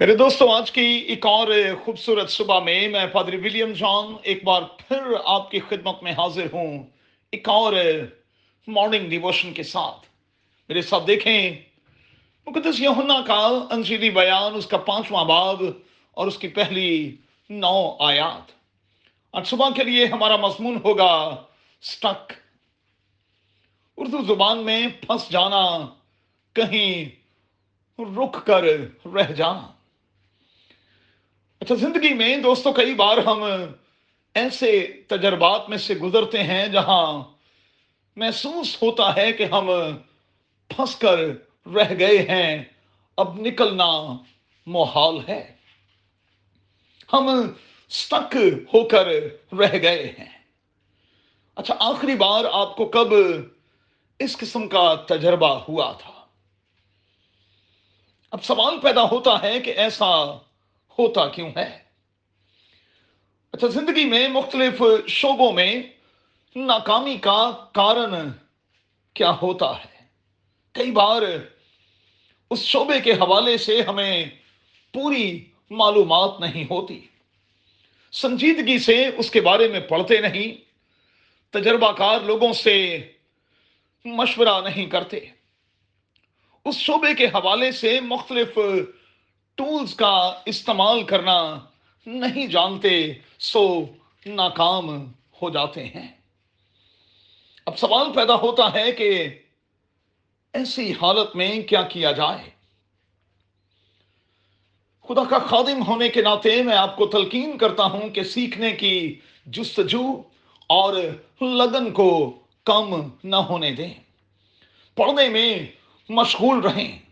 میرے دوستوں آج کی ایک اور خوبصورت صبح میں میں پادری ولیم جان ایک بار پھر آپ کی خدمت میں حاضر ہوں۔ ایک اور مارننگ ڈیووشن کے ساتھ۔ میرے ساتھ دیکھیں۔ مقدس یوحنا کا انجیلی بیان، اس کا پانچواں باب اور اس کی پہلی نو آیات۔ آج صبح کے لیے ہمارا مضمون ہوگا سٹک اردو زبان میں پھنس جانا، کہیں رک کر رہ جانا۔ اچھا زندگی میں دوستوں، کئی بار ہم ایسے تجربات میں سے گزرتے ہیں جہاں محسوس ہوتا ہے کہ ہم پھنس کر رہ گئے ہیں۔ اب نکلنا محال ہے۔ ہم سٹک ہو کر رہ گئے ہیں۔ اچھا آخری بار آپ کو کب اس قسم کا تجربہ ہوا تھا؟ اب سوال پیدا ہوتا ہے کہ ایسا ہوتا کیوں ہے؟ اچھا زندگی میں مختلف شعبوں میں ناکامی کا کارن کیا ہوتا ہے؟ کئی بار اس شعبے کے حوالے سے ہمیں پوری معلومات نہیں ہوتی۔ سنجیدگی سے اس کے بارے میں پڑھتے نہیں تجربہ کار لوگوں سے مشورہ نہیں کرتے۔ اس شعبے کے حوالے سے مختلف ٹولز کا استعمال کرنا نہیں جانتے سو ناکام ہو جاتے ہیں۔ اب سوال پیدا ہوتا ہے کہ ایسی حالت میں کیا کیا جائے؟ خدا کا خادم ہونے کے ناطے میں آپ کو تلقین کرتا ہوں کہ سیکھنے کی جستجو اور لگن کو کم نہ ہونے دیں۔ پڑھنے میں مشغول رہیں۔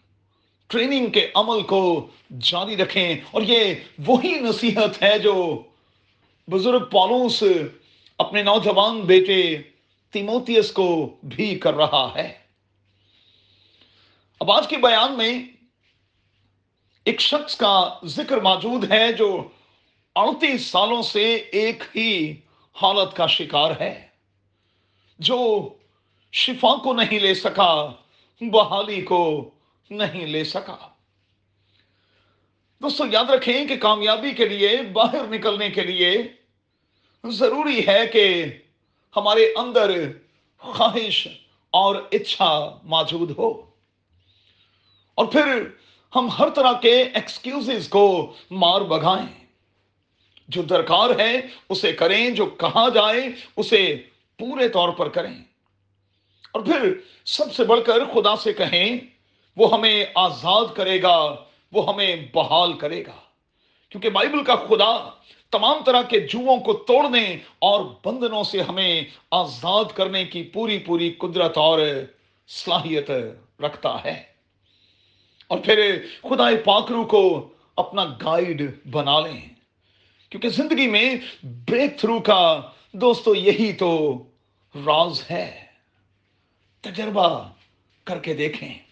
ٹریننگ کے عمل کو جاری رکھیں۔ اور یہ وہی نصیحت ہے جو بزرگ پالوس اپنے نوجوان بیٹے تیموتیس کو بھی کر رہا ہے۔ اب آج کے بیان میں ایک شخص کا ذکر موجود ہے جو اڑتیس سالوں سے ایک ہی حالت کا شکار ہے، جو شفا کو نہیں لے سکا، بحالی کو نہیں لے سکا۔ دوستو، یاد رکھیں کہ کامیابی کے لیے، باہر نکلنے کے لیے ضروری ہے کہ ہمارے اندر خواہش اور اچھا موجود ہو۔ اور پھر ہم ہر طرح کے ایکسکیوزز کو مار بگائیں جو درکار ہے، اسے کریں، جو کہا جائے، اسے پورے طور پر کریں۔ اور پھر سب سے بڑھ کر خدا سے کہیں وہ ہمیں آزاد کرے گا، وہ ہمیں بحال کرے گا۔ کیونکہ بائبل کا خدا تمام طرح کے جوؤں کو توڑنے اور بندنوں سے ہمیں آزاد کرنے کی پوری پوری قدرت اور صلاحیت رکھتا ہے۔ اور پھر خدا پاکرو کو اپنا گائیڈ بنا لیں۔ کیونکہ زندگی میں بریک تھرو کا دوستو یہی تو راز ہے۔ تجربہ کر کے دیکھیں۔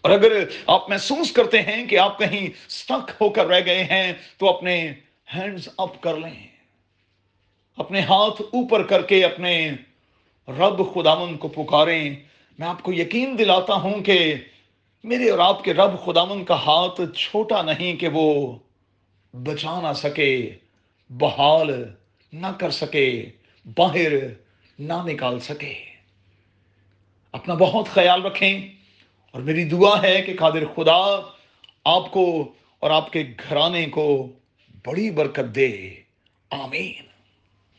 اور اگر آپ محسوس کرتے ہیں کہ آپ کہیں سٹک ہو کر رہ گئے ہیں، تو اپنے ہینڈز اپ کر لیں۔ اپنے ہاتھ اوپر کر کے اپنے رب خدامن کو پکاریں۔ میں آپ کو یقین دلاتا ہوں کہ میرے اور آپ کے رب خدامن کا ہاتھ چھوٹا نہیں کہ وہ بچا نہ سکے، بحال نہ کر سکے، باہر نہ نکال سکے۔ اپنا بہت خیال رکھیں۔ اور میری دعا ہے کہ قادر خدا آپ کو اور آپ کے گھرانے کو بڑی برکت دے۔ آمین۔